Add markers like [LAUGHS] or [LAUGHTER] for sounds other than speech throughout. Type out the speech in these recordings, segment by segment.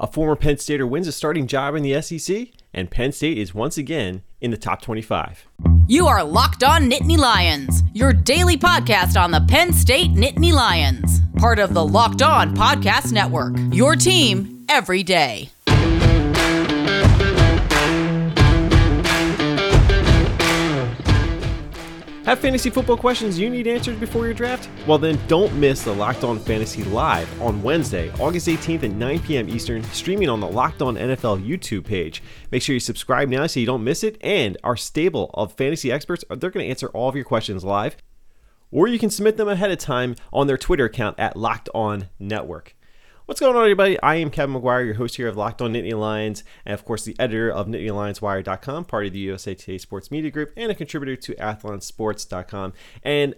A former Penn Stater wins a starting job in the SEC, and Penn State is once again in the top 25. You are Locked On Nittany Lions, your daily podcast on the Penn State Nittany Lions, part of the Locked On Podcast Network. Your team every day. Have fantasy football questions you need answered before your draft? Well, then don't miss the Locked On Fantasy Live on Wednesday, August 18th at 9 p.m. Eastern, streaming on the Locked On NFL YouTube page. Make sure you subscribe now so you don't miss it. And our stable of fantasy experts, they're going to answer all of your questions live. Or you can submit them ahead of time on their Twitter account at Locked On Network. What's going on, everybody? I am Kevin McGuire, your host here of Locked On Nittany Lions, and of course, the editor of NittanyLionsWire.com, part of the USA Today Sports Media Group, and a contributor to AthlonSports.com. And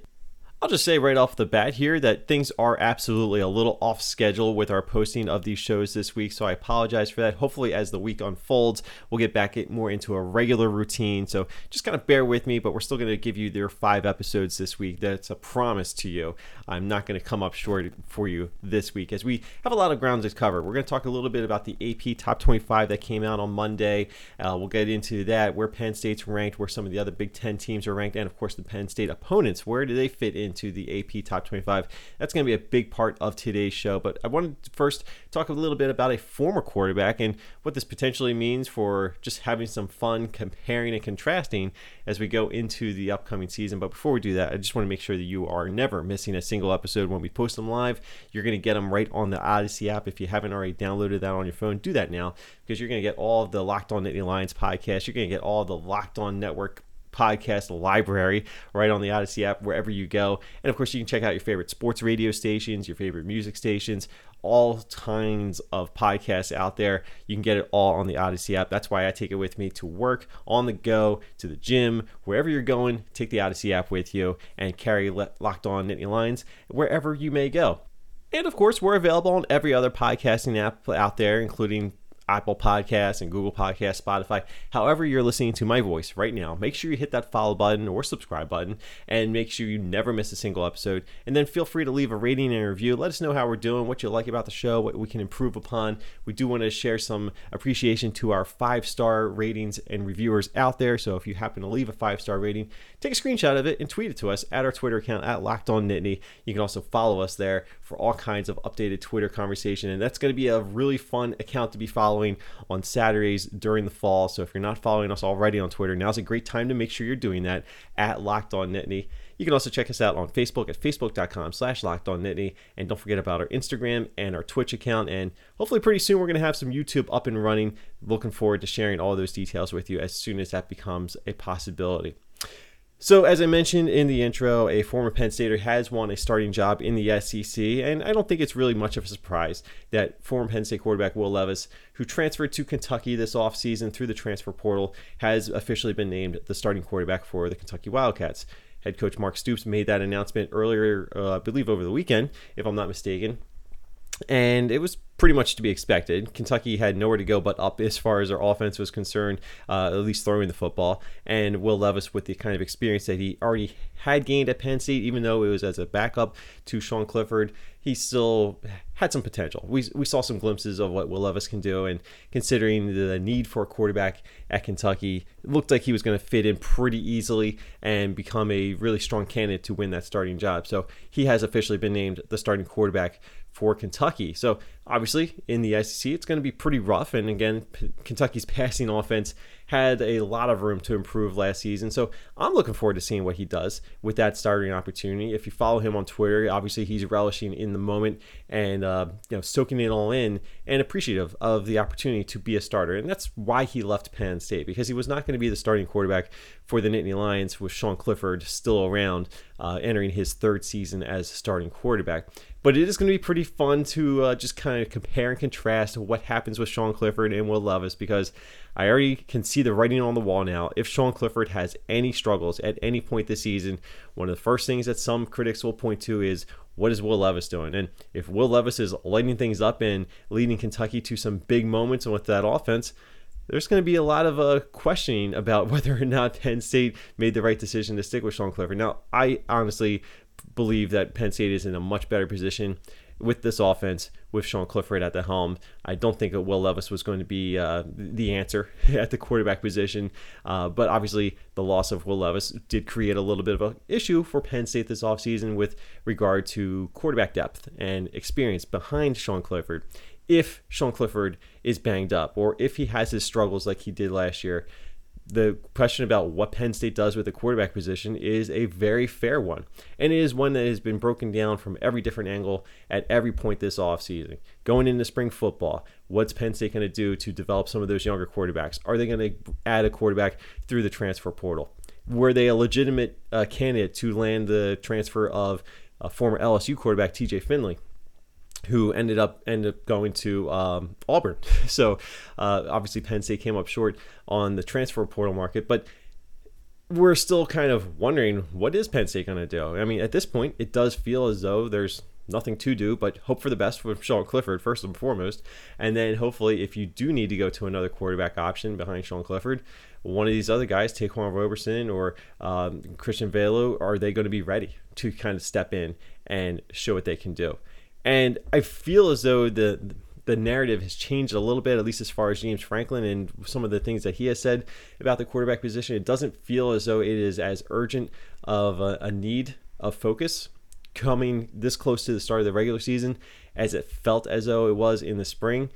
I'll just say right off the bat here that things are absolutely a little off schedule with our posting of these shows this week, so I apologize for that. Hopefully, as the week unfolds, we'll get back more into a regular routine. So just kind of bear with me, but we're still going to give you their five episodes this week. That's a promise to you. I'm not going to come up short for you this week as we have a lot of ground to cover. We're going to talk a little bit about the AP Top 25 that came out on Monday. Uh, we'll get into that, where Penn State's ranked, where some of the other Big Ten teams are ranked, and of course the Penn State opponents. Where do they fit in? Into the AP Top 25. That's going to be a big part of today's show. But I wanted to first talk a little bit about a former quarterback and what this potentially means for just having some fun comparing and contrasting as we go into the upcoming season. But before we do that, I just want to make sure that you are never missing a single episode when we post them live. You're going to get them right on the Odyssey app. If you haven't already downloaded that on your phone, do that now because you're going to get all of the Locked On Nittany Lions podcast. You're going to get all the Locked On Network podcast library right on the Odyssey app, wherever you go. And of course, you can check out your favorite sports radio stations, your favorite music stations, all kinds of podcasts out there. You can get it all on the Odyssey app. That's why I take it with me to work, on the go, to the gym, wherever you're going. Take the Odyssey app with you and carry Locked On Nittany Lions wherever you may go. And of course, we're available on every other podcasting app out there, including Apple Podcasts and Google Podcasts, Spotify, however you're listening to my voice right now, make sure you hit that follow button or subscribe button and make sure you never miss a single episode. And then feel free to leave a rating and a review. Let us know how we're doing, what you like about the show, what we can improve upon. We do want to share some appreciation to our five star ratings and reviewers out there. So if you happen to leave a five star rating, take a screenshot of it and tweet it to us at our Twitter account at Locked On Nittany. You can also follow us there for all kinds of updated Twitter conversation. And that's going to be a really fun account to be following on Saturdays during the fall. So if you're not following us already on Twitter, now's a great time to make sure you're doing that at Locked On Nittany. You can also check us out on Facebook at facebook.com slash locked on Nittany. And don't forget about our Instagram and our Twitch account. And hopefully, pretty soon, we're going to have some YouTube up and running. Looking forward to sharing all those details with you as soon as that becomes a possibility. So, as I mentioned in the intro, a former Penn Stater has won a starting job in the SEC, and I don't think it's really much of a surprise that former Penn State quarterback Will Levis, who transferred to Kentucky this offseason through the transfer portal, has officially been named the starting quarterback for the Kentucky Wildcats. Head coach Mark Stoops made that announcement earlier, uh, I believe over the weekend, if I'm not mistaken. And it was pretty much to be expected. Kentucky had nowhere to go but up as far as their offense was concerned, uh, at least throwing the football. And Will Levis, with the kind of experience that he already had gained at Penn State, even though it was as a backup to Sean Clifford, he still had some potential. We, we saw some glimpses of what Will Levis can do, and considering the need for a quarterback at Kentucky, it looked like he was going to fit in pretty easily and become a really strong candidate to win that starting job. So he has officially been named the starting quarterback for Kentucky. So obviously in the SEC, it's going to be pretty rough. And again, P- Kentucky's [LAUGHS] passing offense had a lot of room to improve last season. So I'm looking forward to seeing what he does with that starting opportunity. If you follow him on Twitter, obviously he's relishing in the moment and uh, you know soaking it all in and appreciative of the opportunity to be a starter. And that's why he left Penn State because he was not going to be the starting quarterback for the Nittany Lions with Sean Clifford still around, uh, entering his third season as starting quarterback. But it is going to be pretty fun to uh, just kind of compare and contrast what happens with Sean Clifford and Will Levis because I already can see the writing on the wall now. If Sean Clifford has any struggles at any point this season, one of the first things that some critics will point to is what is Will Levis doing? And if Will Levis is lighting things up and leading Kentucky to some big moments with that offense, there's going to be a lot of uh, questioning about [LAUGHS] whether or not Penn State made the right decision to stick with Sean Clifford. Now, I honestly believe that Penn State is in a much better position with this offense with Sean Clifford at the helm. I don't think that Will Levis was going to be uh, the answer [LAUGHS] at the quarterback position, uh, but obviously the loss of Will Levis did create a little bit of an issue for Penn State this offseason with regard to quarterback depth and experience behind Sean Clifford. If Sean Clifford is banged up or if he has his struggles like he did last year, the question about what Penn State does with the quarterback position is a very fair one. And it is one that has been broken down from every different angle at every point this offseason. Going into spring football, what's Penn State going to do to develop some of those younger quarterbacks? Are they going to add a quarterback through the transfer portal? Were they a legitimate uh, candidate to land the transfer of a former LSU quarterback, TJ Finley? Who ended up ended up going to um, Auburn. [LAUGHS] So uh, obviously Penn State came up short on the transfer portal market, but we're still kind of wondering what is Penn State going to do. I mean, at this point, it does feel as though there's nothing to do but hope for the best for Sean Clifford first and foremost, and then hopefully if you do need to go to another quarterback option behind Sean Clifford, one of these other guys, Ta'Quan Roberson or um, Christian Veilleux, are they going to be ready to kind of step in and show what they can do? And I feel as though the the narrative has changed a little bit, at least as far as James Franklin and some of the things that he has said about the quarterback position. It doesn't feel as though it is as urgent of a, a need of focus coming this close to the start of the regular season as it felt as though it was in the spring.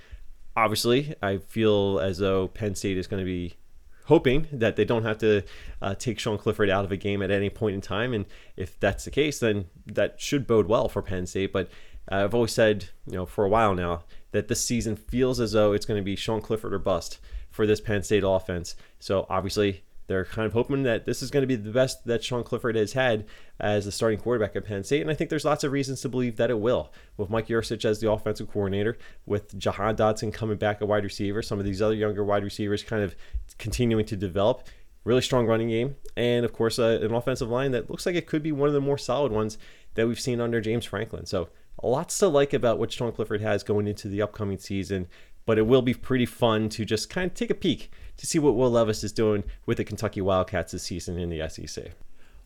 Obviously, I feel as though Penn State is going to be hoping that they don't have to uh, take Sean Clifford out of a game at any point in time. And if that's the case, then that should bode well for Penn State. But uh, I've always said, you know, for a while now, that this season feels as though it's going to be Sean Clifford or bust for this Penn State offense. So obviously, they're kind of hoping that this is going to be the best that Sean Clifford has had as the starting quarterback at Penn State. And I think there's lots of reasons to believe that it will. With Mike Yurcich as the offensive coordinator, with Jahan Dotson coming back a wide receiver, some of these other younger wide receivers kind of continuing to develop. Really strong running game. And of course, uh, an offensive line that looks like it could be one of the more solid ones that we've seen under James Franklin. So lots to like about what Sean Clifford has going into the upcoming season, but it will be pretty fun to just kind of take a peek to see what Will Levis is doing with the Kentucky Wildcats this season in the SEC.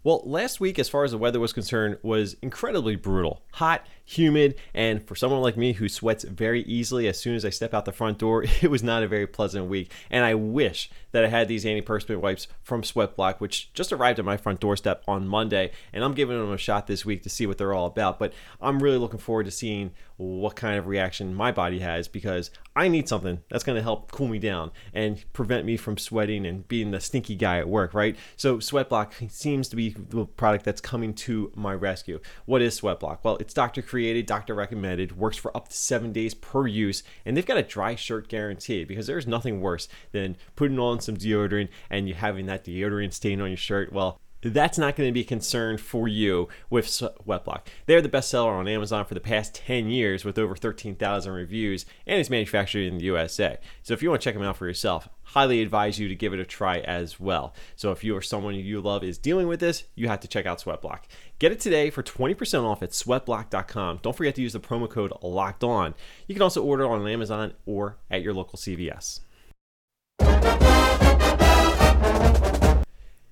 Well, last week, as far as the weather was concerned, was incredibly brutal. Hot, humid, and for someone like me who sweats very easily as soon as I step out the front door, [LAUGHS] it was not a very pleasant week. And I wish that I had these antiperspirant wipes from Sweatblock, which just arrived at my front doorstep on Monday. And I'm giving them a shot this week to see what they're all about. But I'm really looking forward to seeing what kind of reaction my body has because I need something that's going to help cool me down and prevent me from sweating and being the stinky guy at work, right? So Sweatblock seems to be the product that's coming to my rescue. What is Sweatblock? Well, it's doctor created, doctor recommended, works for up to seven days per use, and they've got a dry shirt guarantee because there's nothing worse than putting on some deodorant and you having that deodorant stain on your shirt. Well, that's not going to be a concern for you with Sweatblock. They're the bestseller on Amazon for the past 10 years with over 13,000 reviews, and it's manufactured in the USA. So if you want to check them out for yourself, highly advise you to give it a try as well. So if you or someone you love is dealing with this, you have to check out Sweatblock. Get it today for 20% off at sweatblock.com. Don't forget to use the promo code LOCKED ON. You can also order on Amazon or at your local CVS.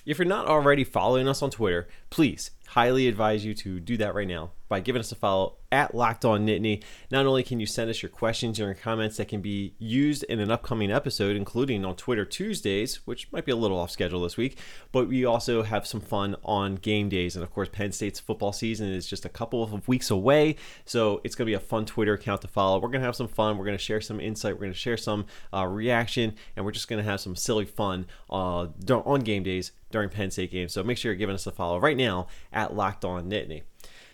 If you're not already following us on Twitter, please highly advise you to do that right now by giving us a follow at Locked On Nittany. Not only can you send us your questions and your comments that can be used in an upcoming episode, including on Twitter Tuesdays, which might be a little off schedule this week, but we also have some fun on game days. And of course, Penn State's football season is just a couple of weeks away, so it's going to be a fun Twitter account to follow. We're going to have some fun. We're going to share some insight. We're going to share some uh, reaction, and we're just going to have some silly fun uh, on game days during Penn State games. So make sure you're giving us a follow right now at Locked On Nittany.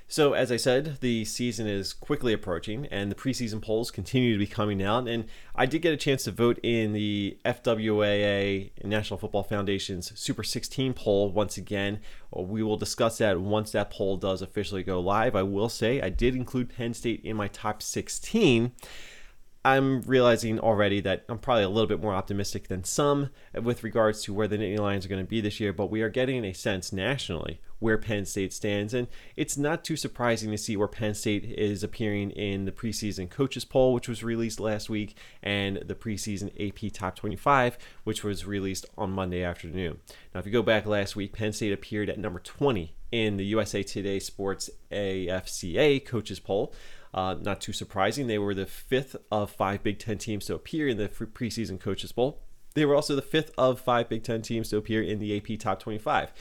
So, as I said, the season is quickly approaching and the preseason polls continue to be coming out. And I did get a chance to vote in the FWAA National Football Foundation's Super 16 poll once again. We will discuss that once that poll does officially go live. I will say I did include Penn State in my top 16. I'm realizing already that I'm probably a little bit more optimistic than some with regards to where the Nittany Lions are going to be this year, but we are getting a sense nationally where Penn State stands. And it's not too surprising to see where Penn State is appearing in the preseason coaches poll, which was released last week, and the preseason AP Top 25, which was released on Monday afternoon. Now, if you go back last week, Penn State appeared at number 20 in the USA Today Sports AFCA coaches poll. Uh, not too surprising, they were the fifth of five Big Ten teams to appear in the preseason Coaches Poll. They were also the fifth of five Big Ten teams to appear in the AP Top 25.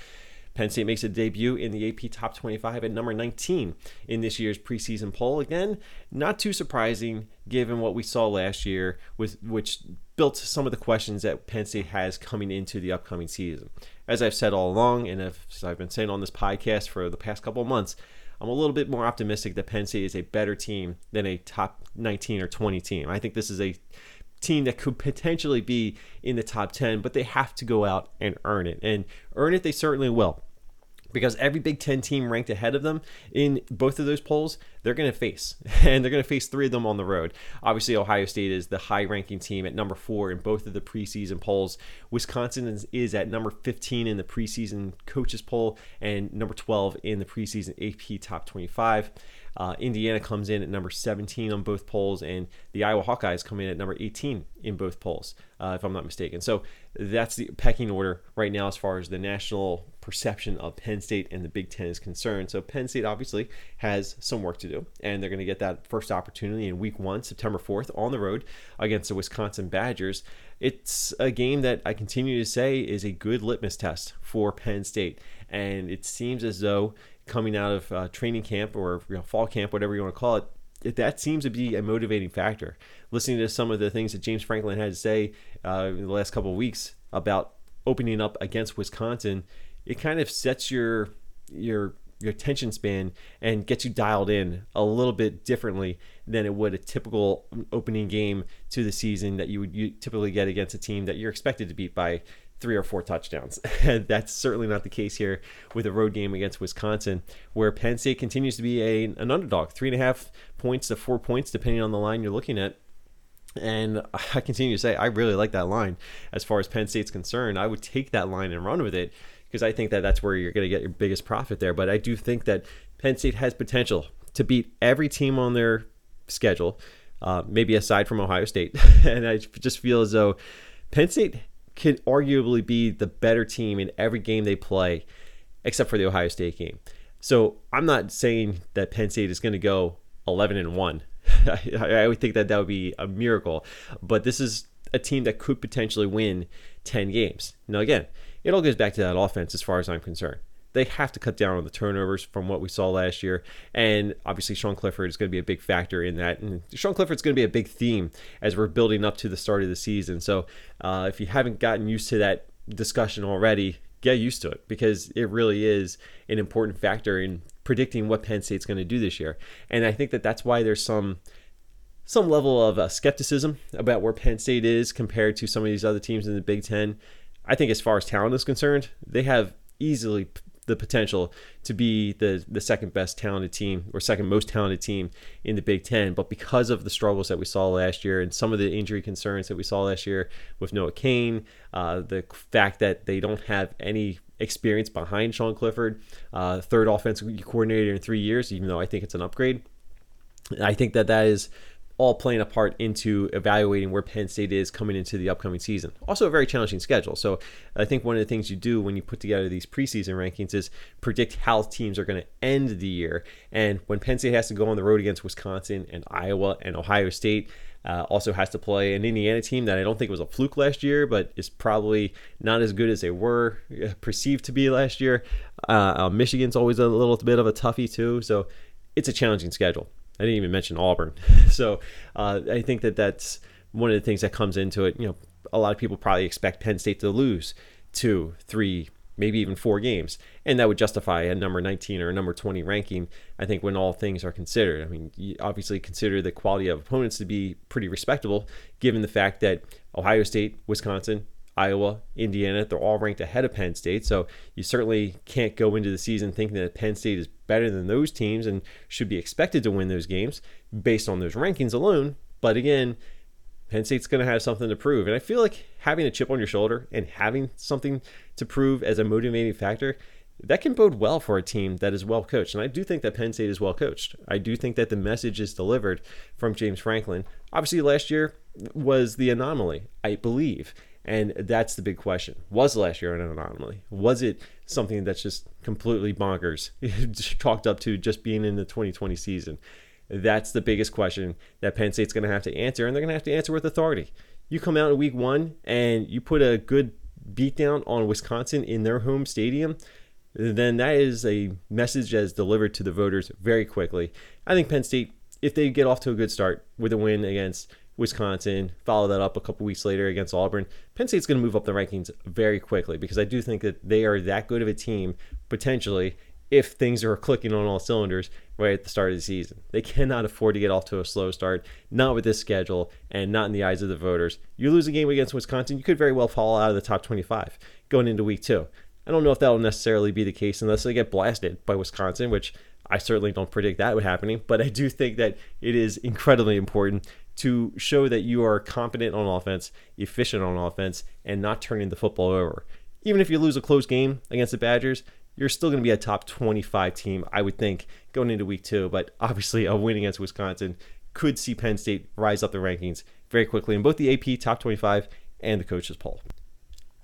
Penn State makes a debut in the AP Top 25 at number 19 in this year's preseason poll. Again, not too surprising given what we saw last year, with which built some of the questions that Penn State has coming into the upcoming season. As I've said all along, and as I've been saying on this podcast for the past couple months, I'm a little bit more optimistic that Penn State is a better team than a top 19 or 20 team. I think this is a team that could potentially be in the top 10, but they have to go out and earn it. And earn it, they certainly will because every Big Ten team ranked ahead of them in both of those polls, they're going to face, [LAUGHS] and they're going to face three of them on the road. Obviously, Ohio State is the high ranking team at number four in both of the preseason polls. Wisconsin is, is at number 15 in the preseason coaches poll and number 12 in the preseason AP top 25. Uh, Indiana comes in at number 17 on both polls, and the Iowa Hawkeyes come in at number 18 in both polls, uh, if I'm not mistaken. So that's the pecking order right now as far as the national perception of Penn State and the Big Ten is concerned. So Penn State obviously has some work to do, and they're going to get that first opportunity in week one, September 4th, on the road against the Wisconsin Badgers. It's a game that I continue to say is a good litmus test for Penn State, and it seems as though coming out of uh, training camp or you know, fall camp, whatever you want to call it, that seems to be a motivating factor. Listening to some of the things that James Franklin had to say uh, in the last couple of weeks about opening up against Wisconsin, it kind of sets your your your attention span and gets you dialed in a little bit differently than it would a typical opening game to the season that you would you typically get against a team that you're expected to beat by three or four touchdowns. [LAUGHS] That's certainly not the case here with a road game against Wisconsin, where Penn State continues to be a, an underdog, three and a half points to four points, depending on the line you're looking at. And I continue to say I really like that line as far as Penn State's concerned. I would take that line and run with it because I think that that's where you're going to get your biggest profit there. But I do think that Penn State has potential to beat every team on their schedule, uh, maybe aside from Ohio State. [LAUGHS] and I just feel as though Penn State could arguably be the better team in every game they play, except for the Ohio State game. So I'm not saying that Penn State is going to go 11 and one. [LAUGHS] I, would think that that would be a miracle, but this is a team that could potentially win 10 games. Now, again, it all goes back to that offense as far as I'm concerned they have to cut down on the turnovers from what we saw last year. And obviously, Sean Clifford is going to be a big factor in that. And Sean Clifford's going to be a big theme as we're building up to the start of the season. So uh, if you haven't gotten used to that discussion already, get used to it because it really is an important factor in predicting what Penn State's going to do this year. And I think that that's why there's some some level of uh, skepticism about where Penn State is compared to some of these other teams in the Big Ten. I think as far as talent is concerned, they have easily the potential to be the the second best talented team or second most talented team in the Big Ten. But because of the struggles that we saw last year and some of the injury concerns that we saw last year with Noah Cain, uh, the fact that they don't have any experience behind Sean Clifford, uh, third offensive coordinator in three years, even though I think it's an upgrade. I think that that is all playing a part into evaluating where Penn State is coming into the upcoming season. Also, a very challenging schedule. So, I think one of the things you do when you put together these preseason rankings is predict how teams are going to end the year. And when Penn State has to go on the road against Wisconsin and Iowa and Ohio State, uh, also has to play an Indiana team that I don't think was a fluke last year, but is probably not as good as they were uh, perceived to be last year. Uh, uh, Michigan's always a little bit of a toughie, too. So, it's a challenging schedule. I didn't even mention Auburn. [LAUGHS] so uh, I think that that's one of the things that comes into it. You know, a lot of people probably expect Penn State to lose two, three, maybe even four games, and that would justify a number 19 or a number 20 ranking. I think when all things are considered, I mean, you obviously consider the quality of opponents to be pretty respectable, given the fact that Ohio State, Wisconsin, Iowa, Indiana, they're all ranked ahead of Penn State. So you certainly can't go into the season thinking that Penn State is better than those teams and should be expected to win those games based on those rankings alone. But again, Penn State's going to have something to prove. And I feel like having a chip on your shoulder and having something to prove as a motivating factor, that can bode well for a team that is well coached. And I do think that Penn State is well coached. I do think that the message is delivered from James Franklin. Obviously, last year was the anomaly, I believe. And that's the big question. Was last year an anomaly? Was it something that's just completely bonkers, [LAUGHS] chalked up to just being in the 2020 season? That's the biggest question that Penn State's going to have to answer, and they're going to have to answer with authority. You come out in week one and you put a good beatdown on Wisconsin in their home stadium, then that is a message that is delivered to the voters very quickly. I think Penn State, if they get off to a good start with a win against Wisconsin, follow that up a couple weeks later against Auburn, Penn State's going to move up the rankings very quickly because I do think that they are that good of a team potentially if things are clicking on all cylinders right at the start of the season. They cannot afford to get off to a slow start, not with this schedule and not in the eyes of the voters. You lose a game against Wisconsin, you could very well fall out of the top 25 going into week two. I don't know if that'll necessarily be the case unless they get blasted by Wisconsin, which I certainly don't predict that would happening, but I do think that it is incredibly important to show that you are competent on offense, efficient on offense, and not turning the football over. Even if you lose a close game against the Badgers, you're still going to be a top 25 team, I would think, going into week two. But obviously, a win against Wisconsin could see Penn State rise up the rankings very quickly in both the AP top 25 and the coaches poll.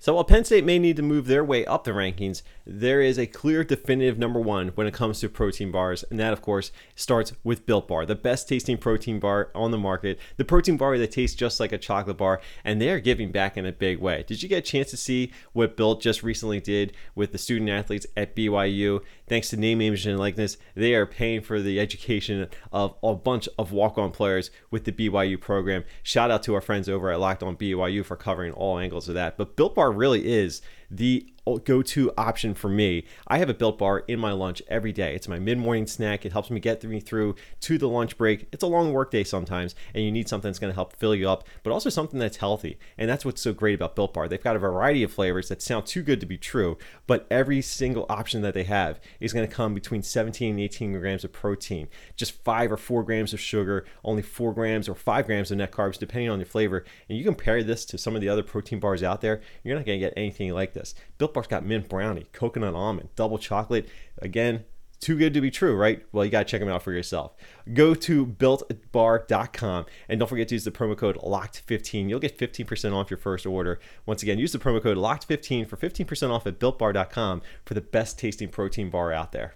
So while Penn State may need to move their way up the rankings, there is a clear definitive number one when it comes to protein bars, and that of course starts with Built Bar, the best tasting protein bar on the market, the protein bar that tastes just like a chocolate bar, and they are giving back in a big way. Did you get a chance to see what Built just recently did with the student athletes at BYU? Thanks to name, image, and likeness, they are paying for the education of a bunch of walk-on players with the BYU program. Shout out to our friends over at Locked On BYU for covering all angles of that. But Built Bar really is the go to option for me. I have a built bar in my lunch every day. It's my mid morning snack. It helps me get me through to the lunch break. It's a long work day sometimes, and you need something that's going to help fill you up, but also something that's healthy. And that's what's so great about Built Bar. They've got a variety of flavors that sound too good to be true, but every single option that they have is going to come between 17 and 18 grams of protein, just five or four grams of sugar, only four grams or five grams of net carbs, depending on your flavor. And you compare this to some of the other protein bars out there, you're not going to get anything like this. Built Got mint brownie, coconut almond, double chocolate. Again, too good to be true, right? Well, you got to check them out for yourself. Go to builtbar.com and don't forget to use the promo code LOCKED15. You'll get 15% off your first order. Once again, use the promo code LOCKED15 for 15% off at builtbar.com for the best tasting protein bar out there.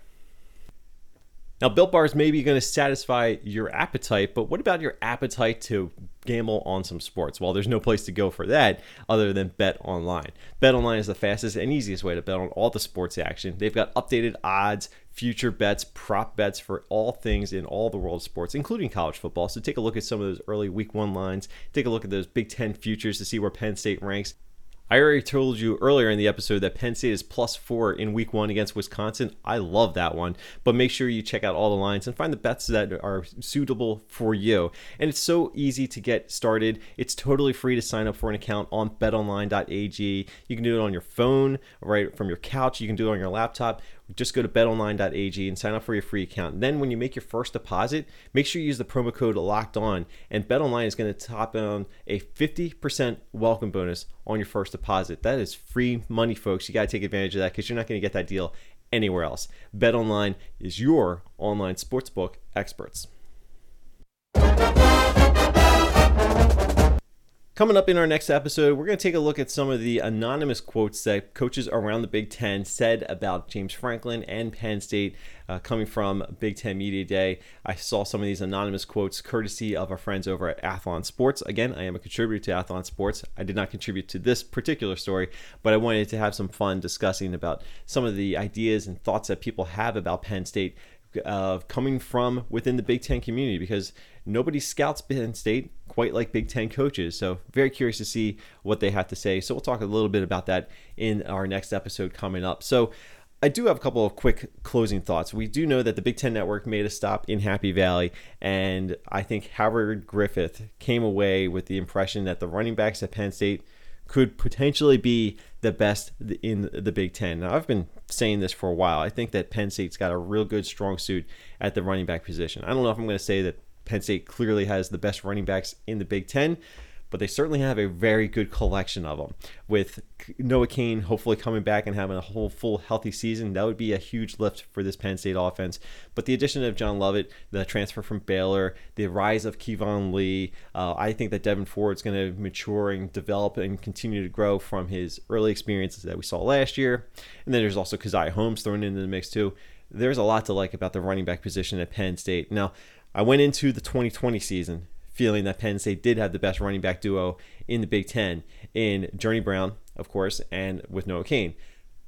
Now, Built Bars may be going to satisfy your appetite, but what about your appetite to gamble on some sports? Well, there's no place to go for that other than Bet Online. Bet Online is the fastest and easiest way to bet on all the sports action. They've got updated odds, future bets, prop bets for all things in all the world of sports, including college football. So take a look at some of those early week one lines. Take a look at those Big Ten futures to see where Penn State ranks. I already told you earlier in the episode that Penn State is plus four in week one against Wisconsin. I love that one, but make sure you check out all the lines and find the bets that are suitable for you. And it's so easy to get started. It's totally free to sign up for an account on betonline.ag. You can do it on your phone, right from your couch. You can do it on your laptop just go to betonline.ag and sign up for your free account. And then when you make your first deposit, make sure you use the promo code locked on and betonline is going to top on a 50% welcome bonus on your first deposit. That is free money folks. You got to take advantage of that cuz you're not going to get that deal anywhere else. BetOnline is your online sportsbook experts. Coming up in our next episode, we're going to take a look at some of the anonymous quotes that coaches around the Big Ten said about James Franklin and Penn State uh, coming from Big Ten Media Day. I saw some of these anonymous quotes courtesy of our friends over at Athlon Sports. Again, I am a contributor to Athlon Sports. I did not contribute to this particular story, but I wanted to have some fun discussing about some of the ideas and thoughts that people have about Penn State uh, coming from within the Big Ten community because nobody scouts Penn State quite like Big Ten coaches. So, very curious to see what they have to say. So, we'll talk a little bit about that in our next episode coming up. So, I do have a couple of quick closing thoughts. We do know that the Big Ten Network made a stop in Happy Valley, and I think Howard Griffith came away with the impression that the running backs at Penn State could potentially be the best in the Big Ten. Now, I've been saying this for a while. I think that Penn State's got a real good strong suit at the running back position. I don't know if I'm going to say that Penn State clearly has the best running backs in the Big Ten, but they certainly have a very good collection of them. With Noah Cain hopefully coming back and having a whole full healthy season, that would be a huge lift for this Penn State offense. But the addition of John Lovett, the transfer from Baylor, the rise of Keyvone Lee, uh, I think that Devyn Ford is going to mature and develop and continue to grow from his early experiences that we saw last year. And then there's also Caziah Holmes thrown into the mix too. There's a lot to like about the running back position at Penn State. Now, I went into the 2020 season feeling that Penn State did have the best running back duo in the Big Ten in Journey Brown, of course, and with Noah Cain.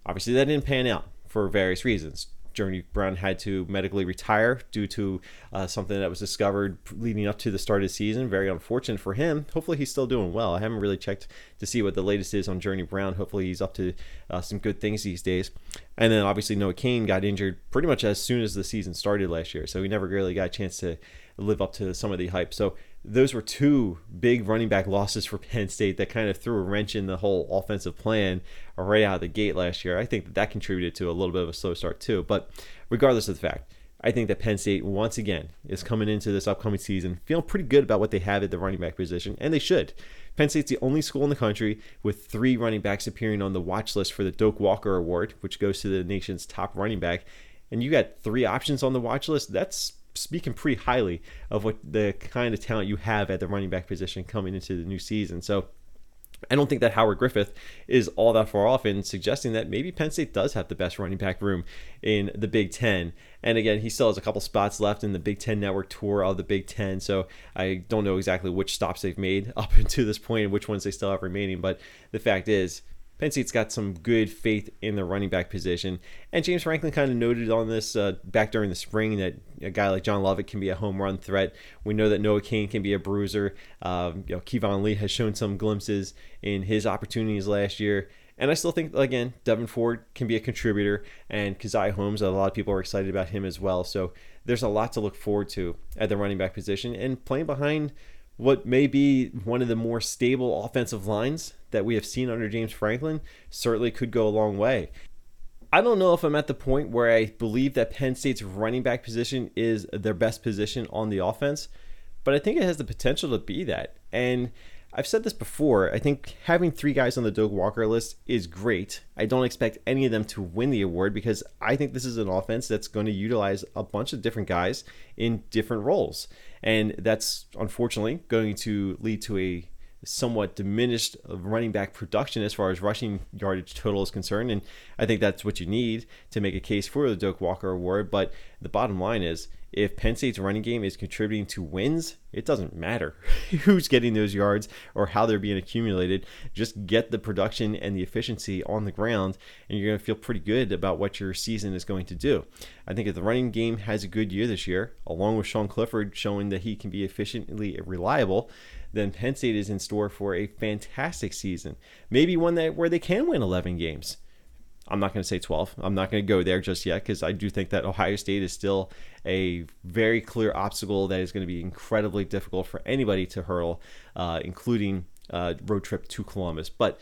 Obviously, that didn't pan out for various reasons. Journey Brown had to medically retire due to uh, something that was discovered leading up to the start of the season. Very unfortunate for him. Hopefully, he's still doing well. I haven't really checked to see what the latest is on Journey Brown. Hopefully, he's up to uh, some good things these days. And then obviously, Noah Cain got injured pretty much as soon as the season started last year, so he never really got a chance to live up to some of the hype. So those were two big running back losses for [LAUGHS] Penn State that kind of threw a wrench in the whole offensive plan right out of the gate last year. I think that that contributed to a little bit of a slow start too. But regardless of the fact, I think that Penn State once again is coming into this upcoming season feeling pretty good about what they have at the running back position, and they should. Penn State's the only school in the country with three running backs appearing on the watch list for the Doak Walker Award, which goes to the nation's top running back. And you got three options on the watch list. That's speaking pretty highly of what the kind of talent you have at the running back position coming into the new season. So I don't think that Howard Griffith is all that far off in suggesting that maybe Penn State does have the best running back room in the Big Ten. And again, he still has a couple spots left in the Big Ten Network tour of the Big Ten. So I don't know exactly which stops they've made [LAUGHS] up until this point and which ones they still have remaining. But the fact is, Penn State's got some good faith in the running back position. And James Franklin kind of noted on this uh, back during the spring that a guy like John Lovett can be a home run threat. We know that Noah Cain can be a bruiser. Um, you know, Keyvone Lee has shown some glimpses in his opportunities last year. And I still think, again, Devyn Ford can be a contributor, and Caziah Holmes, a lot of people are excited about him as well. So there's a lot to look forward to at the running back position. And playing behind what may be one of the more stable offensive lines that we have seen under James Franklin certainly could go a long way. I don't know if I'm at the point where I believe that Penn State's running back position is their best position on the offense, but I think it has the potential to be that. And I've said this before. I think having three guys on the Doak Walker list is great. I don't expect any of them to win the award because I think this is an offense that's going to utilize a bunch of different guys in different roles. And that's unfortunately going to lead to a somewhat diminished running back production as far as rushing yardage total is concerned. And I think that's what you need to make a case for the Doak Walker Award. But the bottom line is if Penn State's running game is contributing to wins, it doesn't matter [LAUGHS] who's getting those yards or how they're being accumulated. Just get the production and the efficiency on the ground, and you're going to feel pretty good about what your season is going to do. I think if the running game has a good year this year, along with Sean Clifford showing that he can be efficiently reliable, then Penn State is in store for a fantastic season. Maybe one that where they can win 11 games. I'm not going to say 12. I'm not going to go there just yet because I do think that Ohio State is still a very clear obstacle that is going to be incredibly difficult for anybody to hurdle, uh, including uh, road trip to Columbus. But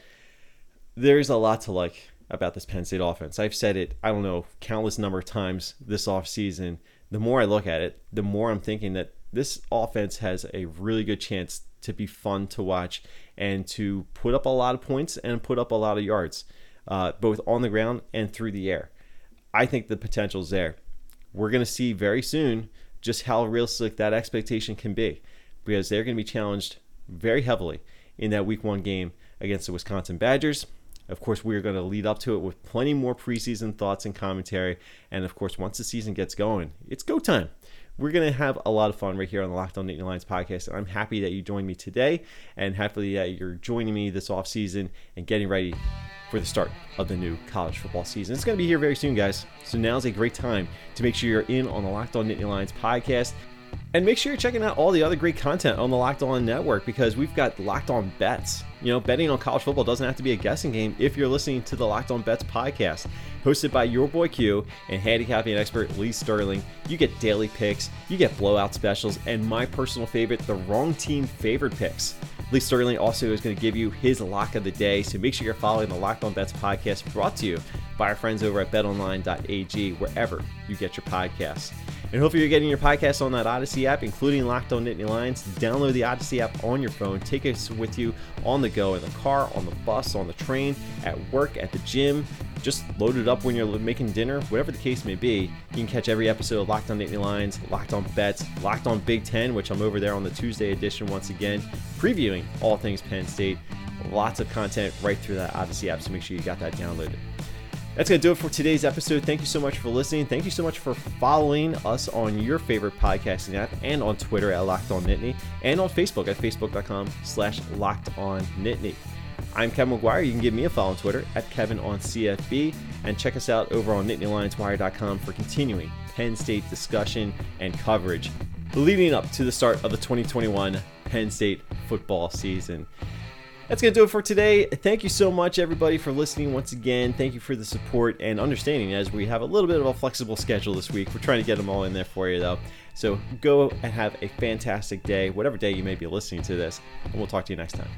there's a lot to like about this Penn State offense. I've said it, I don't know, countless number of times this offseason. The more I look at it, the more I'm thinking that this offense has a really good chance to be fun to watch and to put up a lot of points and put up a lot of yards uh, both on the ground and through the air. I think the potential is there. We're going to see very soon just how realistic that expectation can be because they're going to be challenged very heavily in that week one game against the Wisconsin Badgers. Of course, we're going to lead up to it with plenty more preseason thoughts and commentary. And of course, once the season gets going, it's go time. We're going to have a lot of fun right here on the Locked On Nittany Lions podcast. And I'm happy that you joined me today and happily that you're joining me this off season and getting ready for the start of the new college football season. It's going to be here very soon, guys. So now's a great time to make sure you're in on the Locked On Nittany Lions podcast. And make sure you're checking out all the other great content on the Locked On Network because we've got Locked On Bets. You know, betting on college football doesn't have to be a guessing game if you're listening to the Locked On Bets podcast, hosted by your boy Q and handicapping expert Lee Sterling. You get daily picks, you get blowout specials, and my personal favorite, the wrong team favored picks. Lee Sterling also is going to give you his lock of the day, so make sure you're following the Locked On Bets podcast brought to you by our friends over at betonline.ag, wherever you get your podcasts. And hopefully you're getting your podcast on that Odyssey app, including Locked On Nittany Lions. Download the Odyssey app on your phone. Take us with you on the go, in the car, on the bus, on the train, at work, at the gym. Just load it up when you're making dinner, whatever the case may be. You can catch every episode of Locked On Nittany Lions, Locked On Bets, Locked On Big Ten, which I'm over there on the Tuesday edition once again, previewing all things Penn State. Lots of content right through that Odyssey app, so make sure you got that downloaded. That's going to do it for today's episode. Thank you so much for listening. Thank you so much for following us on your favorite podcasting app and on Twitter at Locked On Nittany and on Facebook at facebook.com slash Locked On Nittany. I'm Kevin McGuire. You can give me a follow on Twitter at Kevin on CFB and check us out over on NittanyLionsWire.com for continuing Penn State discussion and coverage leading up to the start of the 2021 Penn State football season. That's going to do it for today. Thank you so much, everybody, for listening once again. Thank you for the support and understanding as we have a little bit of a flexible schedule this week. We're trying to get them all in there for you, though. So go and have a fantastic day, whatever day you may be listening to this, and we'll talk to you next time.